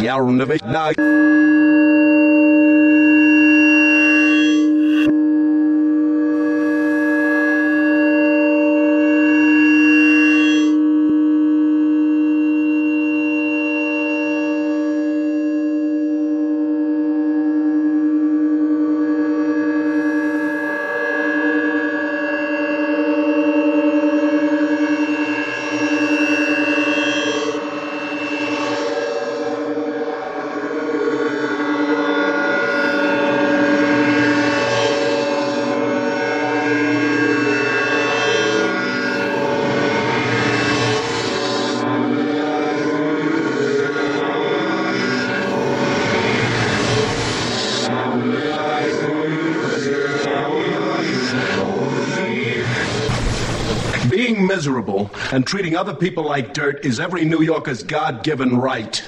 Yarnavik Being miserable and treating other people like dirt is every New Yorker's God given right.